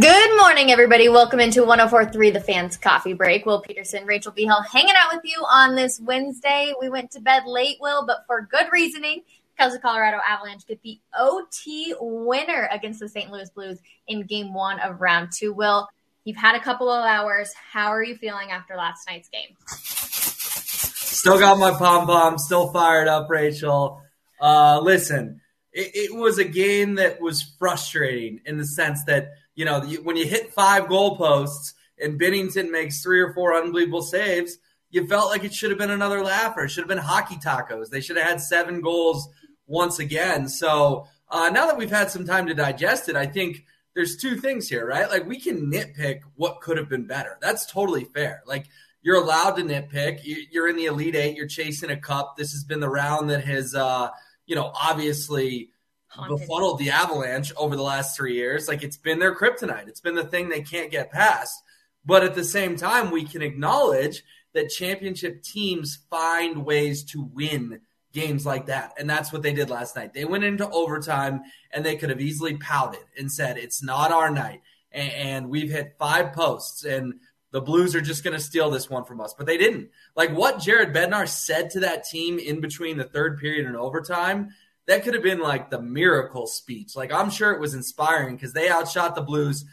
Good morning, everybody. Welcome into 1043 The Fans Coffee Break. Will Petersen, Rachel Vigil hanging out with you on this Wednesday. We went to bed late, Will, but for good reasoning because the Colorado Avalanche get the OT winner against the St. Louis Blues in game one of round two. Will, you've had a couple of hours. How are you feeling after last night's game? Still got my pom pom, still fired up, Rachel. Uh, listen, it, it was a game that was frustrating in the sense that you know, when you hit five goalposts and Binnington makes three or four unbelievable saves, you felt like it should have been another laugher. It should have been hockey tacos. They should have had seven goals once again. So uh, now that we've had some time to digest it, I think there's two things here, right? Like we can nitpick what could have been better. That's totally fair. Like you're allowed to nitpick. You're in the Elite Eight. You're chasing a cup. This has been the round that has, uh, you know, obviously Haunted. befuddled the Avalanche over the last three years. Like it's been their kryptonite. It's been the thing they can't get past. But at the same time, we can acknowledge that championship teams find ways to win games like that. And that's what they did last night. They went into overtime and they could have easily pouted and said, it's not our night. And, we've hit five posts and the Blues are just going to steal this one from us. But they didn't. Like what Jared Bednar said to that team in between the third period and overtime that could have been like the miracle speech. Like I'm sure it was inspiring because they outshot the Blues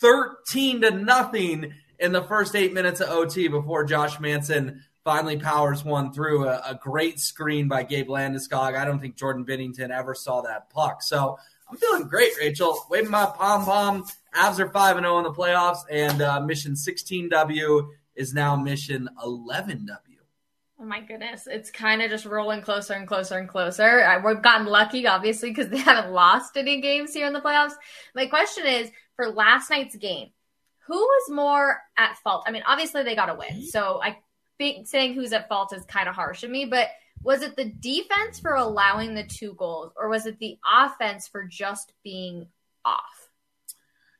13 to nothing in the first eight minutes of OT before Josh Manson finally powers one through a, a great screen by Gabe Landeskog. I don't think Jordan Binnington ever saw that puck. So I'm feeling great, Rachel. Waving my pom pom. Avs are 5 0 in the playoffs, and uh, mission 16W is now mission 11W. Oh my goodness. It's kind of just rolling closer and closer and closer. We've gotten lucky, obviously, because they haven't lost any games here in the playoffs. My question is for last night's game, who was more at fault? I mean, obviously they got a win. So I think saying who's at fault is kind of harsh of me, but was it the defense for allowing the two goals or was it the offense for just being off?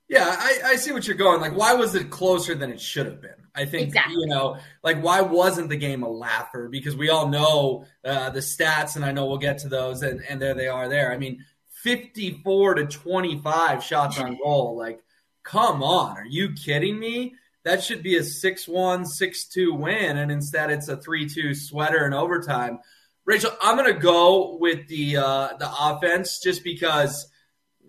Yeah, I, I, see what you're going. Like, why was it closer than it should have been? I think exactly. you know, like, why wasn't the game a laugher? Because we all know uh, the stats, and I know we'll get to those, and, and there they are. There, I mean, 54 to 25 shots on goal. Like, come on, are you kidding me? That should be a 6 1, 6 2 win, and instead it's a 3 2 sweater in overtime. Rachel, I'm going to go with the uh, the offense just because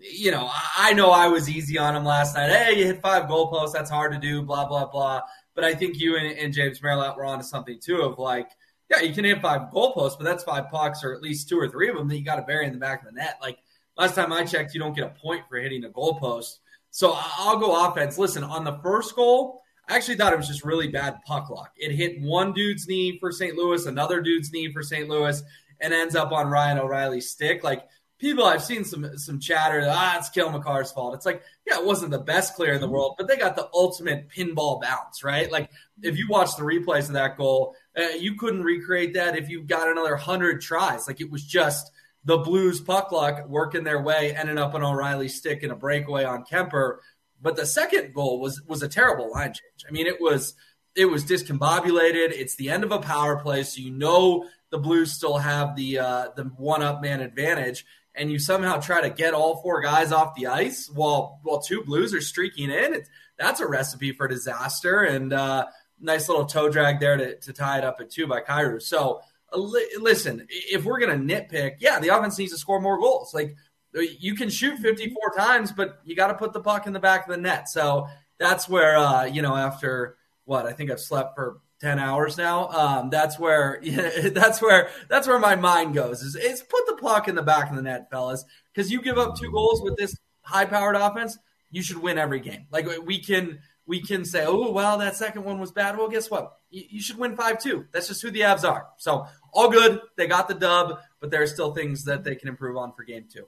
you know, I know I was easy on him last night. Hey, you hit five goalposts. That's hard to do, blah, blah, blah. But I think you and, and James Merlot were onto something too of like, yeah, you can hit five goalposts, but that's five pucks or at least two or three of them that you got to bury in the back of the net. Like last time I checked, you don't get a point for hitting a goalpost. So I'll go offense. Listen, on the first goal, I actually thought it was just really bad puck luck. It hit one dude's knee for St. Louis, another dude's knee for St. Louis, and ends up on Ryan O'Reilly's stick. Like people I've seen some some chatter ah it's Cale Makar's fault. It's like yeah, it wasn't the best clear in the world, but they got the ultimate pinball bounce, right? Like if you watch the replays of that goal, uh, you couldn't recreate that if you got another hundred tries. Like it was just the Blues puck luck working their way, ending up on O'Reilly's stick in a breakaway on Kuemper. But the second goal was was a terrible line change. I mean, it was it was discombobulated. It's the end of a power play, so you know the Blues still have the uh, the one up man advantage and you somehow try to get all four guys off the ice while while two Blues are streaking in, it's, that's a recipe for disaster. And uh, nice little toe drag there to, to tie it up at two by Kyrou. So uh, li- listen, if we're gonna nitpick, yeah, the offense needs to score more goals. Like uh, you can shoot 54 times, but you got to put the puck in the back of the net. So that's where uh, you know after what I think I've slept for 10 hours now um, that's where yeah, that's where that's where my mind goes is, is put the puck in the back of the net fellas. Because you give up two goals with this high powered offense you should win every game. Like we can we can say oh well that second one was bad. Well guess what? You, you should win 5-2 that's just who the avs are. So all good. They got the dub but there are still things that they can improve on for game two.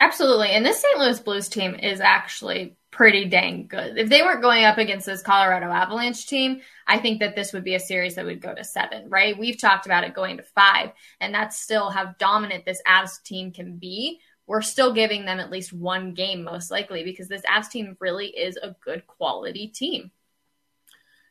Absolutely. And this St. Louis Blues team is actually pretty dang good. If they weren't going up against this Colorado Avalanche team, I think that this would be a series that would go to seven, right? We've talked about it going to five, and that's still how dominant this Avs team can be. We're still giving them at least one game, most likely, because this Avs team really is a good quality team.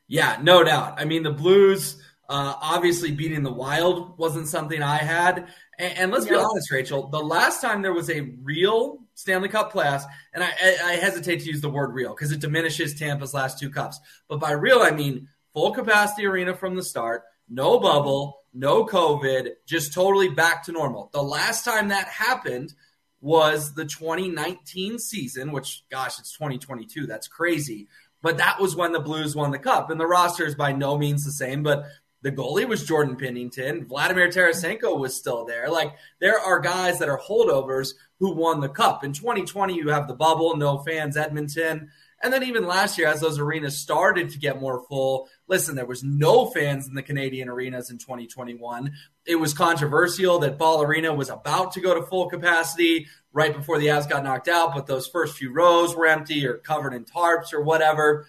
Yeah, no doubt. I mean, the Blues uh, obviously, beating the Wild wasn't something I had. And, and let's be honest, Rachel, the last time there was a real Stanley Cup playoffs, and I, I, hesitate to use the word real because it diminishes Tampa's last two cups. But by real, I mean full capacity arena from the start, no bubble, no COVID, just totally back to normal. The last time that happened was the 2019 season, which, gosh, it's 2022. That's crazy. But that was when the Blues won the cup. And the roster is by no means the same, but the goalie was Jordan Binnington. Vladimir Tarasenko was still there. Like, there are guys that are holdovers who won the cup. In 2020, you have the bubble, no fans, Edmonton. And then even last year, as those arenas started to get more full, listen, there was no fans in the Canadian arenas in 2021. It was controversial that Ball Arena was about to go to full capacity right before the Avs got knocked out, but those first few rows were empty or covered in tarps or whatever.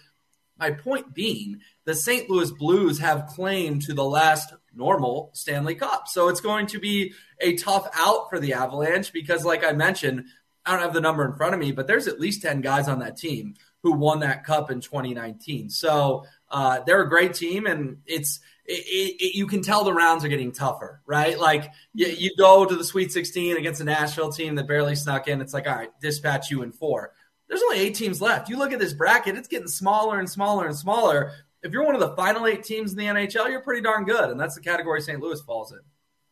My point being, the St. Louis Blues have claim to the last normal Stanley Cup. So it's going to be a tough out for the Avalanche because, like I mentioned, I don't have the number in front of me, but there's at least 10 guys on that team who won that cup in 2019. So uh, they're a great team, and it's it, it, you can tell the rounds are getting tougher, right? Like you, you, go to the Sweet 16 against a Nashville team that barely snuck in. It's like, all right, dispatch you in four. There's only eight teams left. You look at this bracket; it's getting smaller and smaller and smaller. If you're one of the final eight teams in the NHL, you're pretty darn good, and that's the category St. Louis falls in.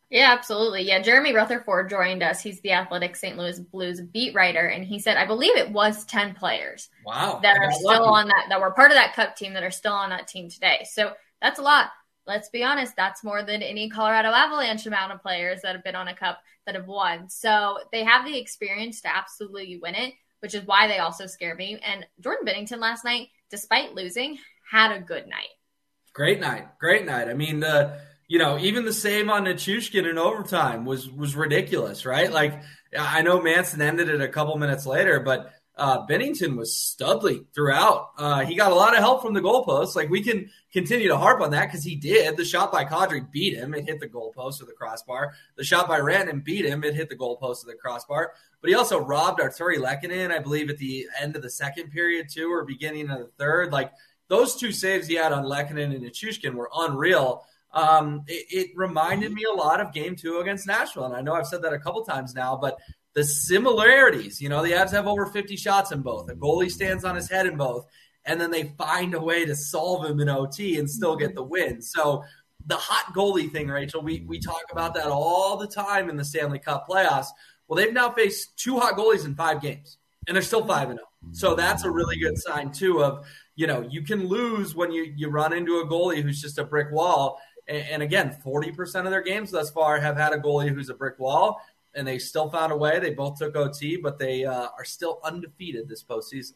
Yeah, absolutely. Yeah, Jeremy Rutherford joined us. He's the Athletic St. Louis Blues beat writer, and he said, I believe it was ten players. Wow, that are still on that that were part of that Cup team that are still on that team today. So that's a lot. Let's be honest, that's more than any Colorado Avalanche amount of players that have been on a Cup that have won. So they have the experience to absolutely win it, which is why they also scare me. And Jordan Binnington last night, despite losing, had a good night. Great night, great night. I mean, the you know, even the save on Nichushkin in overtime was was ridiculous, right? Like I know Manson ended it a couple minutes later, but uh, Binnington was studly throughout. Uh, he got a lot of help from the goalpost. Like we can continue to harp on that because he did. The shot by Kadri beat him; it hit the goalpost or the crossbar. The shot by Rantanen beat him; it hit the goalpost or the crossbar. But he also robbed Artturi Lehkonen, I believe, at the end of the second period too, or beginning of the third. Like those two saves he had on Lehkonen and Nichushkin were unreal um, it, it, reminded me a lot of game two against Nashville. And I know I've said that a couple times now, but the similarities, you know, the Avs have over 50 shots in both. The goalie stands on his head in both, and then they find a way to solve him in OT and still get the win. So the hot goalie thing, Rachel, we, we talk about that all the time in the Stanley Cup playoffs. Well, they've now faced two hot goalies in five games, and they're still 5 0. So that's a really good sign, too, of, you know, you can lose when you, you run into a goalie who's just a brick wall and, again, 40% of their games thus far have had a goalie who's a brick wall, and they still found a way. They both took OT, but they uh, are still undefeated this postseason.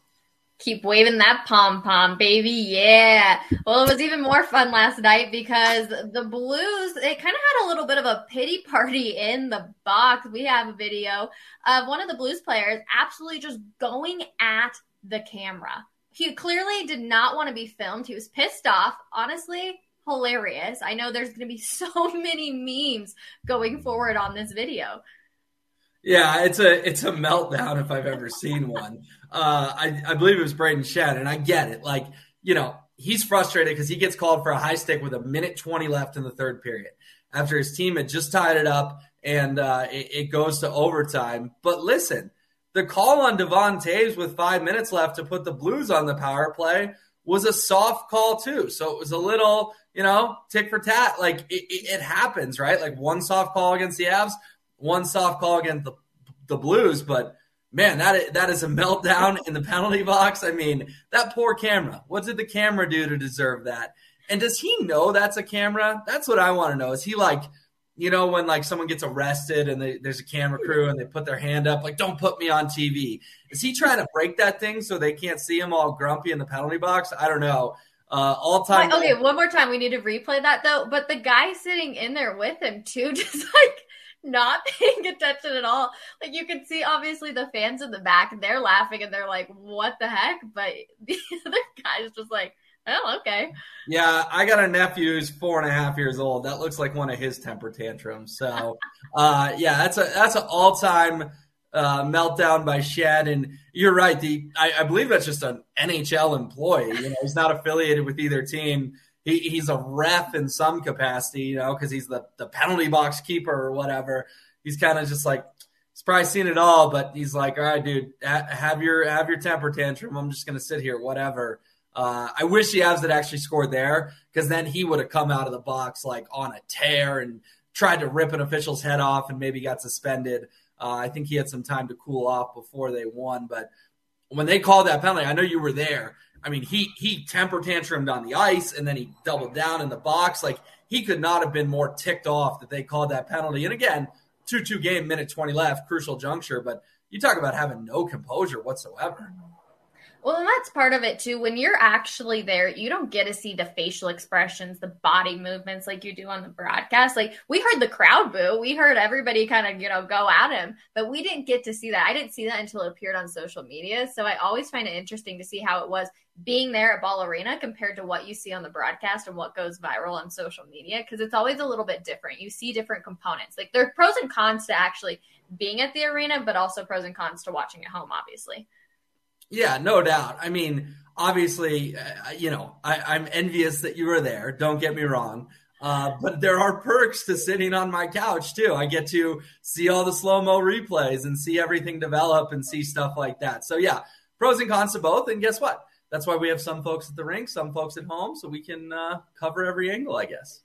Keep waving that pom pom, baby. Yeah. Well, it was even more fun last night because the Blues, it kind of had a little bit of a pity party in the box. We have a video of one of the Blues players absolutely just going at the camera. He clearly did not want to be filmed. He was pissed off. Honestly, hilarious. I know there's going to be so many memes going forward on this video. Yeah, it's a it's a meltdown if I've ever seen one. Uh, I I believe it was Brayden Schenn, and I get it. Like you know, he's frustrated because he gets called for a high stick with a minute twenty left in the third period after his team had just tied it up, and uh, it, it goes to overtime. But listen, the call on Devon Toews with five minutes left to put the Blues on the power play was a soft call too. So it was a little you know, tick for tat. Like it, it, happens, right? Like one soft call against the Avs, one soft call against the, the Blues. But man, that that is a meltdown in the penalty box. I mean, that poor camera. What did the camera do to deserve that? And does he know that's a camera? That's what I want to know. Is he like, you know, when like someone gets arrested and they, there's a camera crew and they put their hand up, like, don't put me on TV. Is he trying to break that thing so they can't see him all grumpy in the penalty box? I don't know. Uh, all time. Okay, one more time. We need to replay that though. But the guy sitting in there with him too, just like not paying attention at all. Like you can see, obviously, the fans in the back, they're laughing and they're like, "What the heck?" But the other guy's just like, "Oh, okay." Yeah, I got a nephew who's four and a half years old. That looks like one of his temper tantrums. So, uh, yeah, that's a that's an all time uh, meltdown by Schenn. And you're right. The I, I, believe that's just an NHL employee. You know, he's not affiliated with either team. He, he's a ref in some capacity, you know, because he's the, the penalty box keeper or whatever. He's kind of just like he's probably seen it all, but he's like, all right, dude, have your have your temper tantrum. I'm just gonna sit here, whatever. Uh, I wish the Avs had actually scored there because then he would have come out of the box like on a tear and tried to rip an official's head off and maybe got suspended. Uh, I think he had some time to cool off before they won, but when they called that penalty, I know you were there. I mean, he he temper tantrumed on the ice and then he doubled down in the box. Like he could not have been more ticked off that they called that penalty. And again, 2 2 game, minute 20 left, crucial juncture. But you talk about having no composure whatsoever. Well, and that's part of it too. When you're actually there, you don't get to see the facial expressions, the body movements like you do on the broadcast. Like we heard the crowd boo, we heard everybody kind of, you know, go at him, but we didn't get to see that. I didn't see that until it appeared on social media. So I always find it interesting to see how it was being there at Ball Arena compared to what you see on the broadcast and what goes viral on social media because it's always a little bit different. You see different components. Like there are pros and cons to actually being at the arena, but also pros and cons to watching at home, obviously. Yeah, no doubt. I mean, obviously, uh, you know, I, am envious that you were there. Don't get me wrong. Uh, but there are perks to sitting on my couch too. I get to see all the slow mo replays and see everything develop and see stuff like that. So yeah, pros and cons to both. And guess what? That's why we have some folks at the rink, some folks at home, so we can uh, cover every angle, I guess.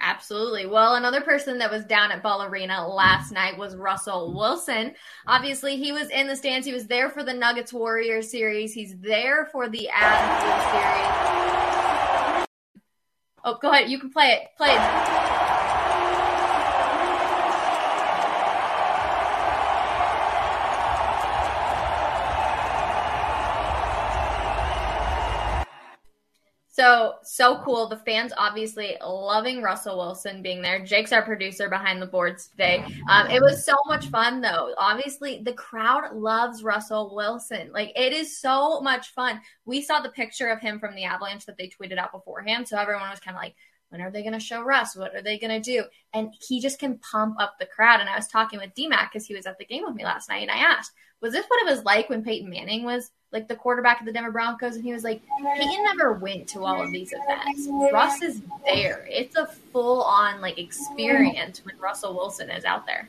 Absolutely. Well, another person that was down at Ball Arena last night was Russell Wilson. Obviously, he was in the stands. He was there for the Nuggets Warriors series. He's there for the Avs series. Oh, go ahead. You can play it. Play it. So, so cool. The fans obviously loving Russell Wilson being there. Jake's our producer behind the boards today. Um, it was so much fun, though. Obviously, the crowd loves Russell Wilson. Like, it is so much fun. We saw the picture of him from the Avalanche that they tweeted out beforehand. So, everyone was kind of like, when are they going to show Russ? What are they going to do? And he just can pump up the crowd. And I was talking with DMAC because he was at the game with me last night. And I asked, was this what it was like when Peyton Manning was like the quarterback of the Denver Broncos, and he was like, Peyton never went to all of these events. Russ is there. It's a full on like experience when Russell Wilson is out there.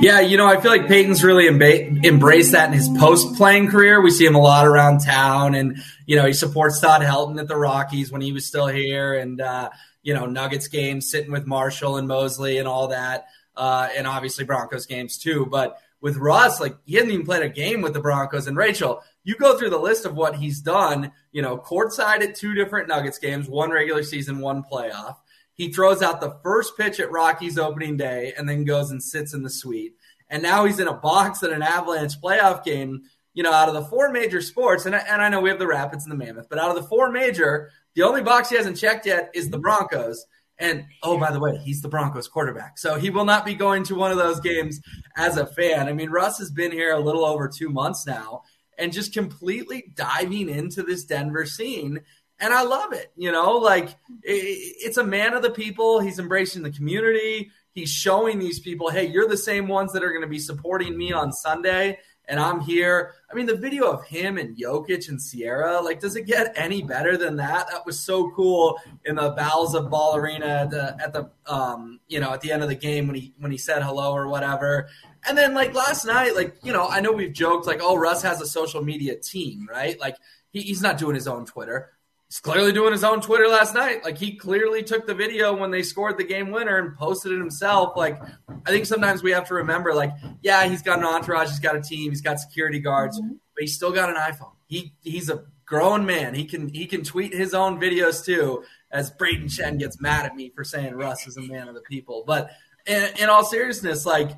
Yeah, you know, I feel like Peyton's really emba- embraced that in his post playing career. We see him a lot around town, and you know, he supports Todd Helton at the Rockies when he was still here, and uh, you know, Nuggets games, sitting with Marshall and Mosley and all that, uh, and obviously Broncos games too. But with Russ, like he hasn't even played a game with the Broncos. And Rachel, you go through the list of what he's done, you know, courtside at two different Nuggets games, one regular season, one playoff. He throws out the first pitch at Rockies opening day and then goes and sits in the suite. And now he's in a box at an Avalanche playoff game. You know, out of the four major sports, and I, and I know we have the Rapids and the Mammoth, but out of the four major, the only box he hasn't checked yet is the Broncos. And oh, by the way, he's the Broncos quarterback. So he will not be going to one of those games as a fan. I mean, Russ has been here a little over two months now and just completely diving into this Denver scene. And I love it. You know, like it's a man of the people. He's embracing the community. He's showing these people, hey, you're the same ones that are going to be supporting me on Sunday and I'm here. I mean, the video of him and Jokic and Ciara, like, does it get any better than that? That was so cool in the bowels of Ball Arena at the, at the um, you know, at the end of the game when he when he said hello or whatever. And then like last night, like you know, I know we've joked like, oh, Russ has a social media team, right? Like he, he's not doing his own Twitter he's clearly doing his own Twitter last night. Like he clearly took the video when they scored the game winner and posted it himself. Like I think sometimes we have to remember, like, yeah, he's got an entourage, he's got a team, he's got security guards, mm-hmm. but he's still got an iPhone. He he's a grown man. He can he can tweet his own videos too. As Brayden Schenn gets mad at me for saying Russ is a man of the people, but in, in all seriousness, like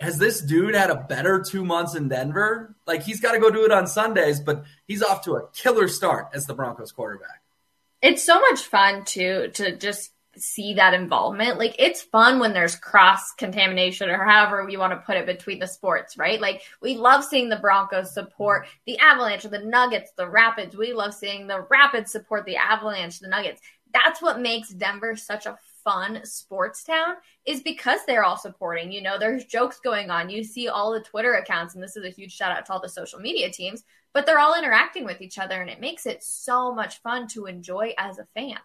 has this dude had a better two months in Denver? Like he's got to go do it on Sundays, but he's off to a killer start as the Broncos quarterback. It's so much fun to to just see that involvement. Like it's fun when there's cross contamination or however you want to put it between the sports, right? Like we love seeing the Broncos support the Avalanche, or the Nuggets, the Rapids. We love seeing the Rapids support the Avalanche, the Nuggets. That's what makes Denver such a fun sports town is because they're all supporting. You know, there's jokes going on. You see all the Twitter accounts, and this is a huge shout out to all the social media teams, but they're all interacting with each other, and it makes it so much fun to enjoy as a fan.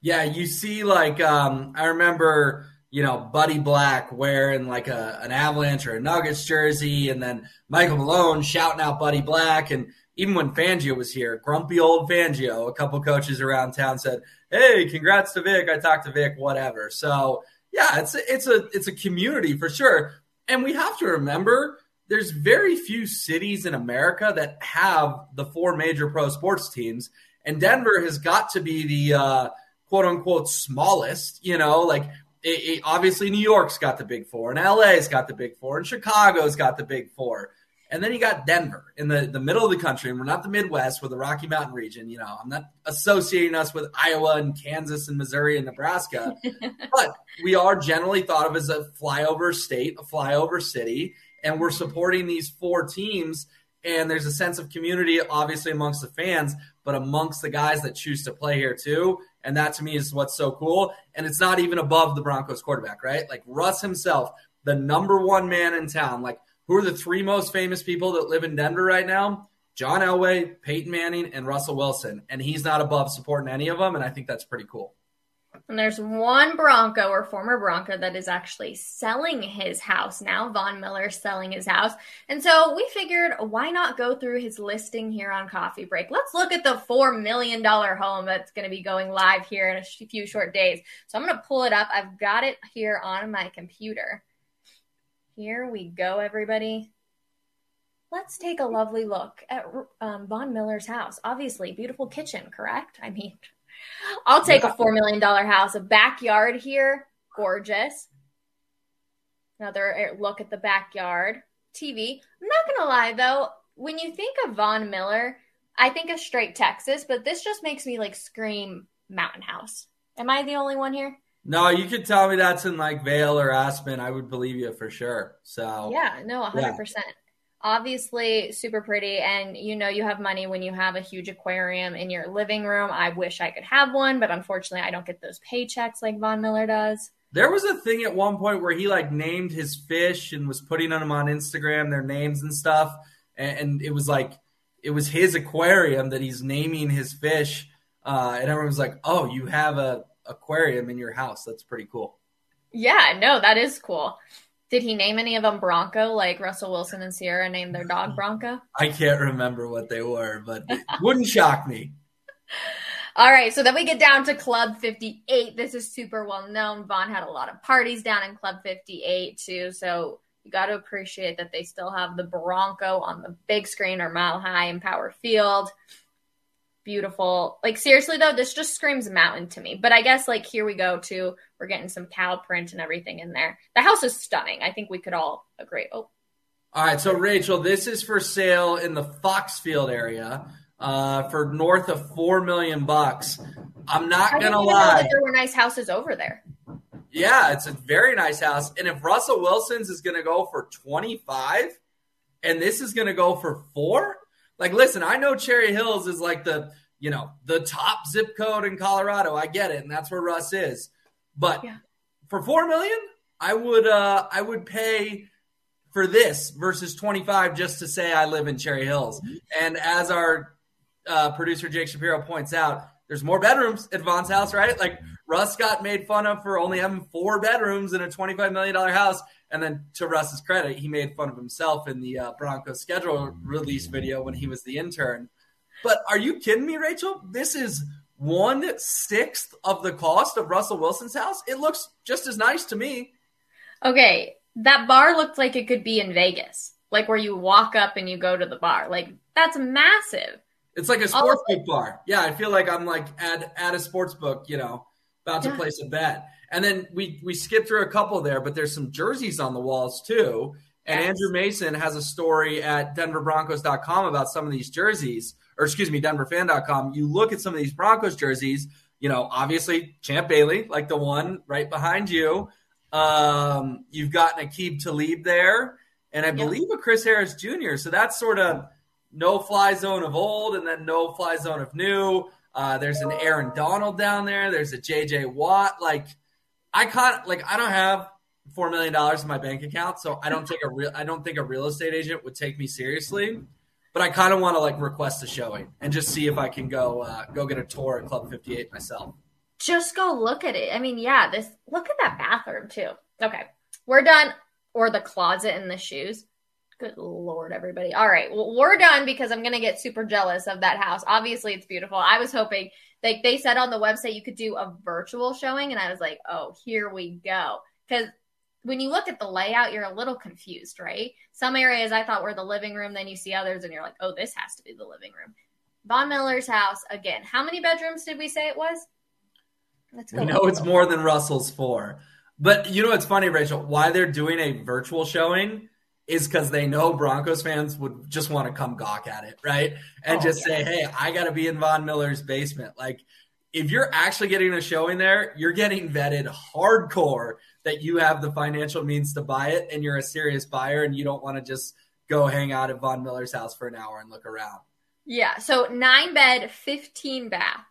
Yeah, you see, like, um, I remember you know, Buddy Black wearing like a, an Avalanche or a Nuggets jersey, and then Michael Malone shouting out Buddy Black. And even when Fangio was here, grumpy old Fangio, a couple coaches around town said, "Hey, congrats to Vic. I talked to Vic, whatever." So yeah, it's a, it's a it's a community for sure, and we have to remember there's very few cities in America that have the four major pro sports teams, and Denver has got to be the uh, quote unquote smallest. You know, like it, it, obviously New York's got the big four, and LA's got the big four, and Chicago's got the big four. And then you got Denver in the, the middle of the country, and we're not the Midwest, we're the Rocky Mountain region. You know, I'm not associating us with Iowa and Kansas and Missouri and Nebraska, but we are generally thought of as a flyover state, a flyover city, and we're supporting these four teams. And there's a sense of community, obviously, amongst the fans, but amongst the guys that choose to play here too. And that to me is what's so cool. And it's not even above the Broncos quarterback, right? Like Russ himself, the number one man in town, like who are the three most famous people that live in Denver right now? John Elway, Peyton Manning, and Russell Wilson. And he's not above supporting any of them. And I think that's pretty cool. And there's one Bronco or former Bronco that is actually selling his house now. Von Miller selling his house. And so we figured why not go through his listing here on Coffee Break? Let's look at the $4 million home that's going to be going live here in a few short days. So I'm going to pull it up. I've got it here on my computer. Here we go, everybody. Let's take a lovely look at um, Von Miller's house. Obviously, beautiful kitchen, correct? I mean, I'll take a $4 million house, a backyard here, gorgeous. Another look at the backyard. TV. I'm not going to lie, though, when you think of Von Miller, I think of straight Texas, but this just makes me like scream mountain house. Am I the only one here? No, you could tell me that's in like Vail or Aspen. I would believe you for sure. So yeah, no, hundred yeah. percent. Obviously, super pretty, and you know you have money when you have a huge aquarium in your living room. I wish I could have one, but unfortunately, I don't get those paychecks like Von Miller does. There was a thing at one point where he like named his fish and was putting them on Instagram, their names and stuff, and, and it was like it was his aquarium that he's naming his fish, uh, and everyone was like, "Oh, you have a aquarium in your house. That's pretty cool. Yeah, no, that is cool. Did he name any of them Bronco, like Russell Wilson and Ciara named their dog Bronco? I can't remember what they were, but it wouldn't shock me. All right, so then we get down to Club 58. This is super well known. Von had a lot of parties down in Club 58 too, so you got to appreciate that they still have the Bronco on the big screen or mile high Empower Field beautiful. Like seriously though, this just screams mountain to me. But I guess like here we go too. We're getting some cow print and everything in there. The house is stunning. I think we could all agree. Oh. All right, so Rachel, this is for sale in the Foxfield area uh, for north of four million bucks. I'm not I gonna lie. there were nice houses over there. Yeah, it's a very nice house. And if Russell Wilson's is gonna go for 25 and this is gonna go for four, like, listen, I know Cherry Hills is like the, you know, the top zip code in Colorado. I get it, and that's where Russ is. But yeah. for four million, I would uh I would pay for this versus 25 just to say I live in Cherry Hills. And as our uh, producer Jake Shapiro points out, there's more bedrooms at Von's house, right? Like Russ got made fun of for only having four bedrooms in a $25 million house. And then to Russ's credit, he made fun of himself in the uh, Broncos schedule release video when he was the intern. But are you kidding me, Rachel? This is one sixth of the cost of Russell Wilson's house. It looks just as nice to me. Okay, that bar looked like it could be in Vegas, like where you walk up and you go to the bar. Like that's massive. It's like a sports book bar. Yeah, I feel like I'm like at at a sports book, you know, about to yeah. place a bet. And then we we skipped through a couple there, but there's some jerseys on the walls too. And yes. Andrew Mason has a story at denverbroncos.com about some of these jerseys, or excuse me, denverfan.com. You look at some of these Broncos jerseys, you know, obviously Champ Bailey, like the one right behind you. Um, you've got Aqib Talib there, and I believe a Chris Harris Jr. So that's sort of no fly zone of old and then no fly zone of new. Uh, there's an Aaron Donald down there. There's a JJ Watt. Like, I can't like I don't have four million dollars in my bank account, so I don't take a real I don't think a real estate agent would take me seriously. But I kind of want to like request a showing and just see if I can go uh, go get a tour at Club 58 myself. just go look at it. I mean, yeah, this look at that bathroom too. Okay, we're done. Or the closet and the shoes. Good lord, everybody. All right, well, we're done because I'm gonna get super jealous of that house. Obviously, it's beautiful. I was hoping, like they said on the website, you could do a virtual showing, and I was like, oh, here we go. Because when you look at the layout, you're a little confused, right? Some areas I thought were the living room, then you see others, and you're like, oh, this has to be the living room. Von Miller's house again. How many bedrooms did we say it was? Let's go. We know it's more than Russell's four. But you know what's funny, Rachel? Why they're doing a virtual showing is because they know Broncos fans would just want to come gawk at it, right? And oh, just yeah. say, hey, I got to be in Von Miller's basement. Like, if you're actually getting a showing there, you're getting vetted hardcore that you have the financial means to buy it and you're a serious buyer and you don't want to just go hang out at Von Miller's house for an hour and look around. Yeah. So nine bed, 15 bath.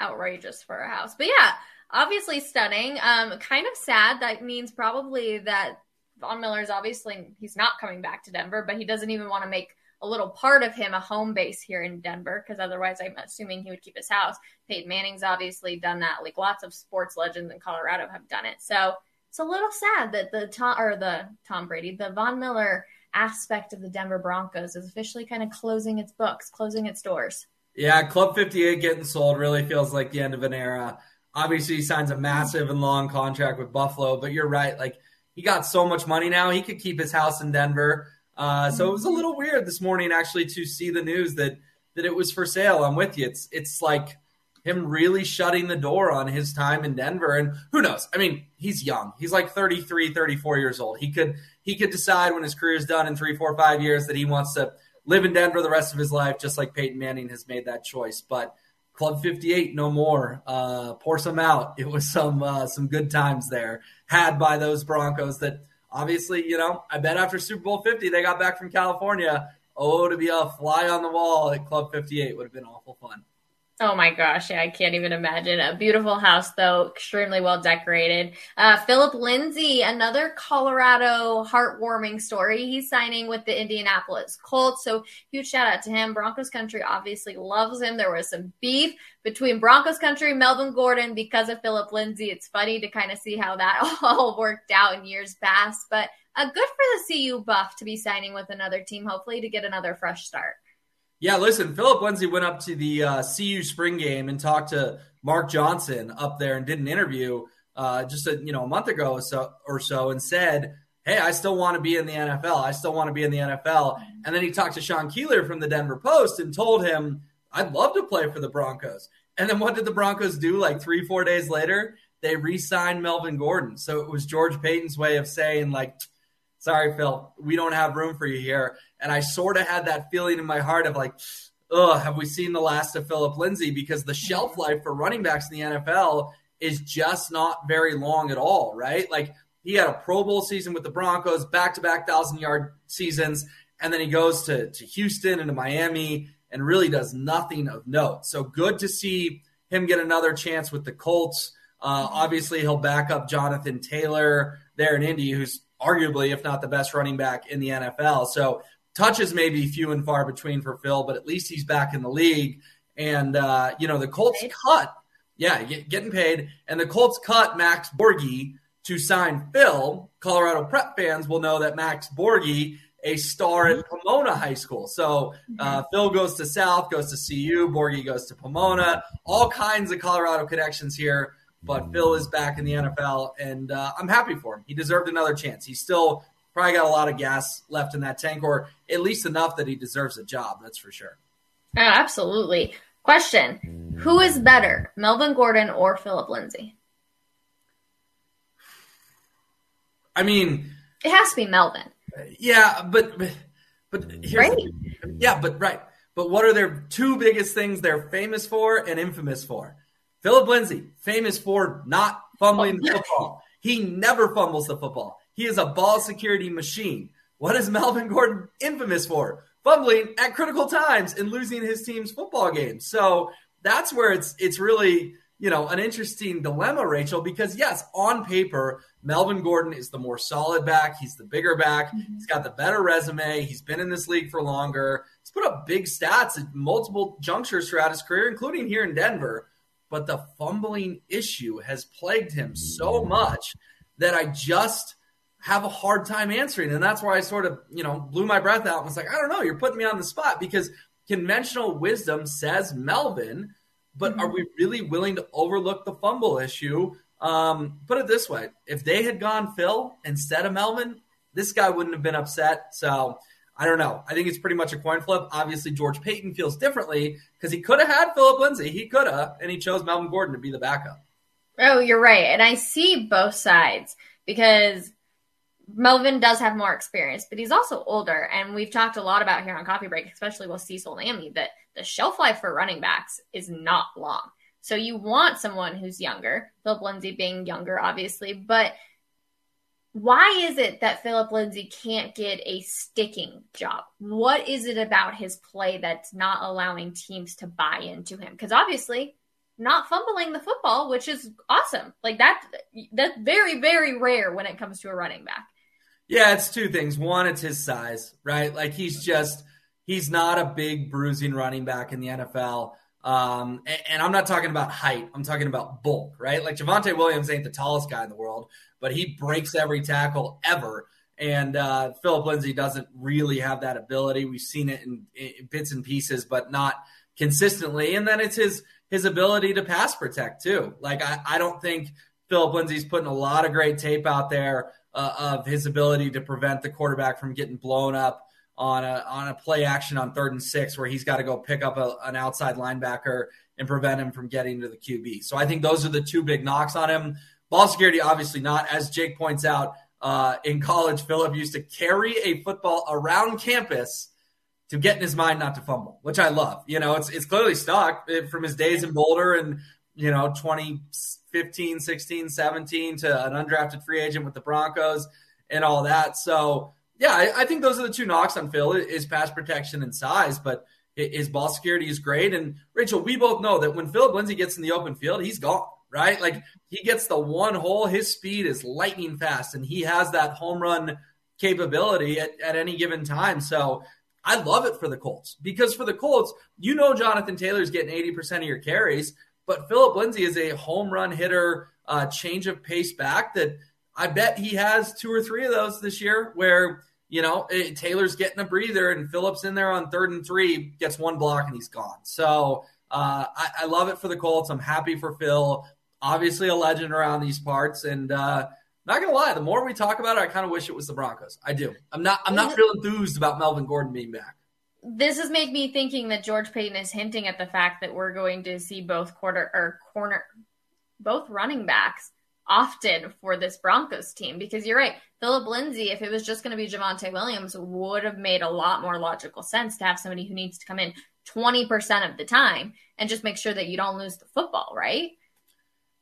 Outrageous for a house. But yeah, obviously stunning. Um, kind of sad. That means probably that Von Miller is obviously he's not coming back to Denver, but he doesn't even want to make a little part of him a home base here in Denver because otherwise I'm assuming he would keep his house. Peyton Manning's obviously done that. Like lots of sports legends in Colorado have done it. So it's a little sad that the Tom or the Tom Brady, the Von Miller aspect of the Denver Broncos is officially kind of closing its books, closing its doors. Yeah, Club 58 getting sold really feels like the end of an era. Obviously, he signs a massive and long contract with Buffalo, but you're right. Like, he got so much money now, he could keep his house in Denver. Uh, so it was a little weird this morning actually to see the news that that it was for sale. I'm with you. It's it's like him really shutting the door on his time in Denver. And who knows? I mean, he's young. He's like 33, 34 years old. He could he could decide when his career is done in three, four, five years that he wants to live in Denver the rest of his life, just like Peyton Manning has made that choice. But Club 58, no more. Uh, pour some out. It was some uh, some good times there had by those Broncos that obviously, you know, I bet after Super Bowl 50 they got back from California. Oh, to be a fly on the wall at Club 58 would have been awful fun. Oh my gosh, yeah, I can't even imagine. A beautiful house, though, extremely well decorated. Uh, Phillip Lindsay, another Colorado heartwarming story. He's signing with the Indianapolis Colts, so huge shout out to him. Broncos country obviously loves him. There was some beef between Broncos country Melvin Gordon because of Phillip Lindsay. It's funny to kind of see how that all worked out in years past, but uh, good for the CU buff to be signing with another team, hopefully to get another fresh start. Yeah, listen, Phillip Lindsay went up to the uh, CU spring game and talked to Mark Johnson up there and did an interview uh, just a, you know a month ago or so, or so and said, "Hey, I still want to be in the NFL. I still want to be in the NFL." And then he talked to Sean Keeler from the Denver Post and told him, "I'd love to play for the Broncos." And then what did the Broncos do? Like three, four days later, they re-signed Melvin Gordon. So it was George Paton's way of saying, like, "Sorry, Phil, we don't have room for you here." And I sort of had that feeling in my heart of like, ugh, have we seen the last of Phillip Lindsay? Because the shelf life for running backs in the NFL is just not very long at all, right? Like he had a Pro Bowl season with the Broncos, back to back thousand yard seasons, and then he goes to, to Houston and to Miami and really does nothing of note. So good to see him get another chance with the Colts. Uh, obviously, he'll back up Jonathan Taylor there in Indy, who's arguably, if not the best running back in the NFL. So touches may be few and far between for Phil, but at least he's back in the league. And uh, you know the Colts paid. cut, yeah, get, getting paid, and the Colts cut Max Borghi to sign Phil. Colorado Prep fans will know that Max Borghi, a star at Pomona High School. So uh, mm-hmm. Phil goes to South, goes to CU, Borghi goes to Pomona. All kinds of Colorado connections here. But Phil is back in the NFL, and uh, I'm happy for him. He deserved another chance. He's still probably got a lot of gas left in that tank, or at least enough that he deserves a job. That's for sure. Oh, absolutely. Question Who is better, Melvin Gordon or Phillip Lindsay? I mean, it has to be Melvin. Yeah, but but here's right. Yeah, but right. But what are their two biggest things they're famous for and infamous for? Phillip Lindsay, famous for not fumbling the football. He never fumbles the football. He is a ball security machine. What is Melvin Gordon infamous for? Fumbling at critical times and losing his team's football games. So that's where it's it's really you know an interesting dilemma, Rachel. Because yes, on paper, Melvin Gordon is the more solid back. He's the bigger back. Mm-hmm. He's got the better resume. He's been in this league for longer. He's put up big stats at multiple junctures throughout his career, including here in Denver. But the fumbling issue has plagued him so much that I just have a hard time answering. And that's why I sort of, you know, blew my breath out and was like, I don't know, you're putting me on the spot because conventional wisdom says Melvin, but mm-hmm. are we really willing to overlook the fumble issue? Um, put it this way if they had gone Phil instead of Melvin, this guy wouldn't have been upset. So I don't know. I think it's pretty much a coin flip. Obviously, George Paton feels differently because he could have had Phillip Lindsay. He could have, and he chose Melvin Gordon to be the backup. Oh, you're right. And I see both sides because Melvin does have more experience, but he's also older. And we've talked a lot about here on Coffee Break, especially with Cecil Lammey, that the shelf life for running backs is not long. So you want someone who's younger, Phillip Lindsay being younger, obviously, but why is it that Phillip Lindsay can't get a sticking job? What is it about his play that's not allowing teams to buy into him? Because obviously, not fumbling the football, which is awesome. Like that, that's very, very rare when it comes to a running back. Yeah, it's two things. One, it's his size, right? Like he's just he's not a big bruising running back in the NFL. Um, and, and, I'm not talking about height. I'm talking about bulk, right? Like Javonte Williams ain't the tallest guy in the world, but he breaks every tackle ever. And uh, Phillip Lindsay doesn't really have that ability. We've seen it in, in, bits and pieces, but not consistently. And then it's his his ability to pass protect too. Like I, I don't think Phillip Lindsay's putting a lot of great tape out there uh, of his ability to prevent the quarterback from getting blown up on a on a play action on third and six where he's got to go pick up a, an outside linebacker and prevent him from getting to the QB. So I think those are the two big knocks on him. Ball security, obviously not. As Jake points out, uh, in college, Phillip used to carry a football around campus to get in his mind not to fumble, which I love. You know, it's it's clearly stuck eh, from his days in Boulder and you know 2015, 16, 17 to an undrafted free agent with the Broncos and all that. So yeah, I, I, think those are the two knocks on Phil is pass protection and size, but his ball security is great. And Rachel, we both know that when Phillip Lindsay gets in the open field, he's gone, right? Like he gets the one hole, his speed is lightning fast, and he has that home run capability at, at any given time. So I love it for the Colts because for the Colts, you know Jonathan Taylor's getting 80% of your carries, but Phillip Lindsay is a home run hitter, uh, change of pace back that I bet he has two or three of those this year where you know, it, eh, Taylor's getting a breather and Phillips in there on third and three gets one block and he's gone. So uh, I, I, love it for the Colts. I'm happy for Phil. Obviously, a legend around these parts, and uh, not gonna lie, the more we talk about it, I kind of wish it was the Broncos. I do. I'm not. I'm not real enthused about Melvin Gordon being back. This has made me thinking that George Paton is hinting at the fact that we're going to see both quarter or corner, both running backs often for this Broncos team because you're right. Phillip Lindsay, if it was just going to be Javonte Williams, would have made a lot more logical sense to have somebody who needs to come in 20% of the time and just make sure that you don't lose the football, right?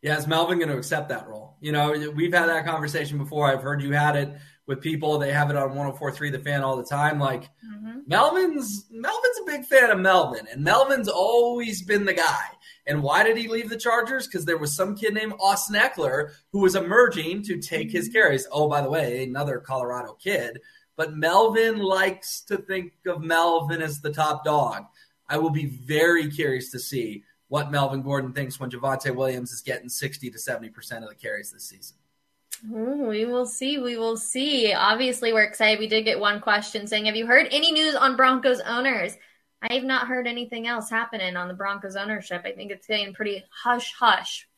Yeah, is Melvin going to accept that role? You know, we've had that conversation before. I've heard you had it with people. They have it on 104.3 The Fan all the time. Like, mm-hmm. Melvin's Melvin's a big fan of Melvin, and Melvin's always been the guy. And why did he leave the Chargers? Because there was some kid named Austin Ekeler who was emerging to take his carries. Oh, by the way, another Colorado kid. But Melvin likes to think of Melvin as the top dog. I will be very curious to see what Melvin Gordon thinks when Javonte Williams is getting 60 to 70% of the carries this season. we will see. We will see. Obviously, we're excited. We did get one question saying, Have you heard any news on Broncos owners? I have not heard anything else happening on the Broncos ownership. I think it's getting pretty hush hush.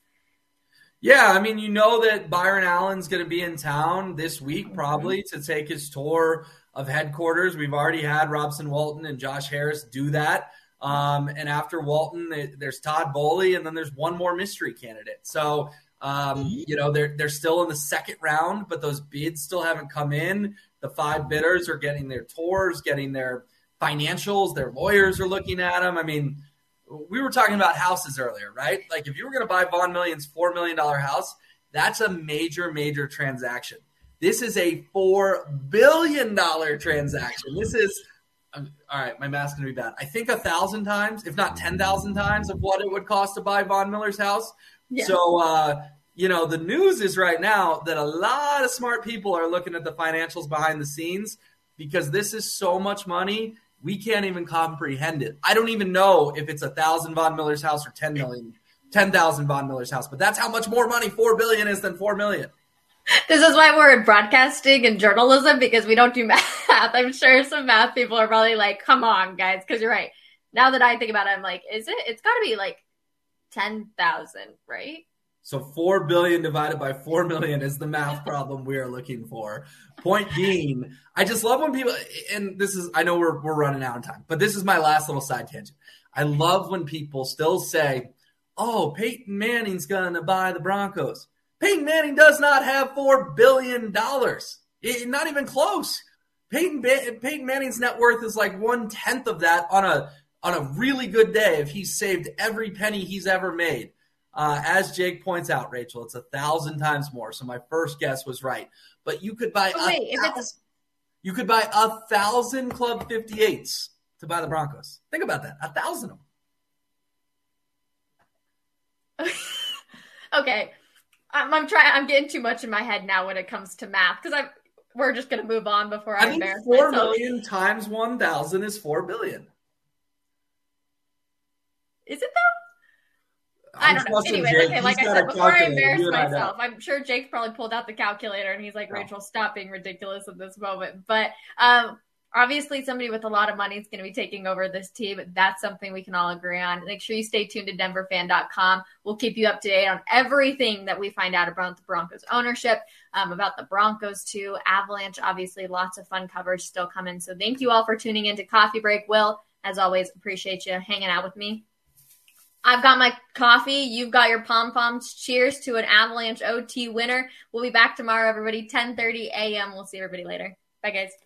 Yeah, I mean, you know that Byron Allen's going to be in town this week, probably mm-hmm. to take his tour of headquarters. We've already had Robson Walton and Josh Harris do that. Um, and after Walton, there's Todd Boehly, and then there's one more mystery candidate. So, um, mm-hmm. you know, they're they're still in the second round, but those bids still haven't come in. The five bidders are getting their tours, getting their financials. Their lawyers are looking at them. I mean, we were talking about houses earlier, right? Like if you were going to buy Von Million's $4 million house, that's a major, major transaction. This is a $4 billion transaction. This is, um, all right, my math's going to be bad. I think a thousand times, if not 10,000 times, of what it would cost to buy Von Miller's house. Yeah. So, uh, you know, the news is right now that a lot of smart people are looking at the financials behind the scenes because this is so much money we can't even comprehend it. I don't even know if it's a thousand Von Miller's house or ten million 10,000 Von Miller's house, but that's how much more money 4 billion is than 4 million. This is why we're in broadcasting and journalism because we don't do math. I'm sure some math people are probably like, come on, guys, because you're right. Now that I think about it, I'm like, is it? It's got to be like 10,000, right? So 4 billion divided by 4 million is the math problem we are looking for. Point being, I just love when people, and this is, I know we're, we're running out of time, but this is my last little side tangent. I love when people still say, oh, Peyton Manning's going to buy the Broncos. Peyton Manning does not have $4 billion. It, not even close. Peyton, Peyton Manning's net worth is like one tenth of that on a on a really good day if he's saved every penny he's ever made. Uh, as Jake points out, Rachel, it's a thousand times more. So my first guess was right. But you could buy oh, wait, a thousand, you could buy a thousand Club 58s to buy the Broncos. Think about that, a thousand of them. okay, I'm, I'm, trying. I'm getting too much in my head now when it comes to math because I'm. We're just gonna move on before I, I think embarrass four myself. million times one thousand is four billion. Is it though? I'm I do not know. Anyway, okay, like I said, before I embarrass myself, I'm sure Jake probably pulled out the calculator and he's like, Rachel, stop being ridiculous at this moment. But um, obviously somebody with a lot of money is going to be taking over this team. That's something we can all agree on. Make sure you stay tuned to denverfan.com. We'll keep you up to date on everything that we find out about the Broncos ownership, um, about the Broncos too. Avalanche, obviously, lots of fun coverage still coming. So thank you all for tuning into Coffee Break. Will, as always, appreciate you hanging out with me. I've got my coffee. You've got your pom poms. Cheers to an Avalanche OT winner. We'll be back tomorrow, everybody, 10 30 a.m. We'll see everybody later. Bye, guys.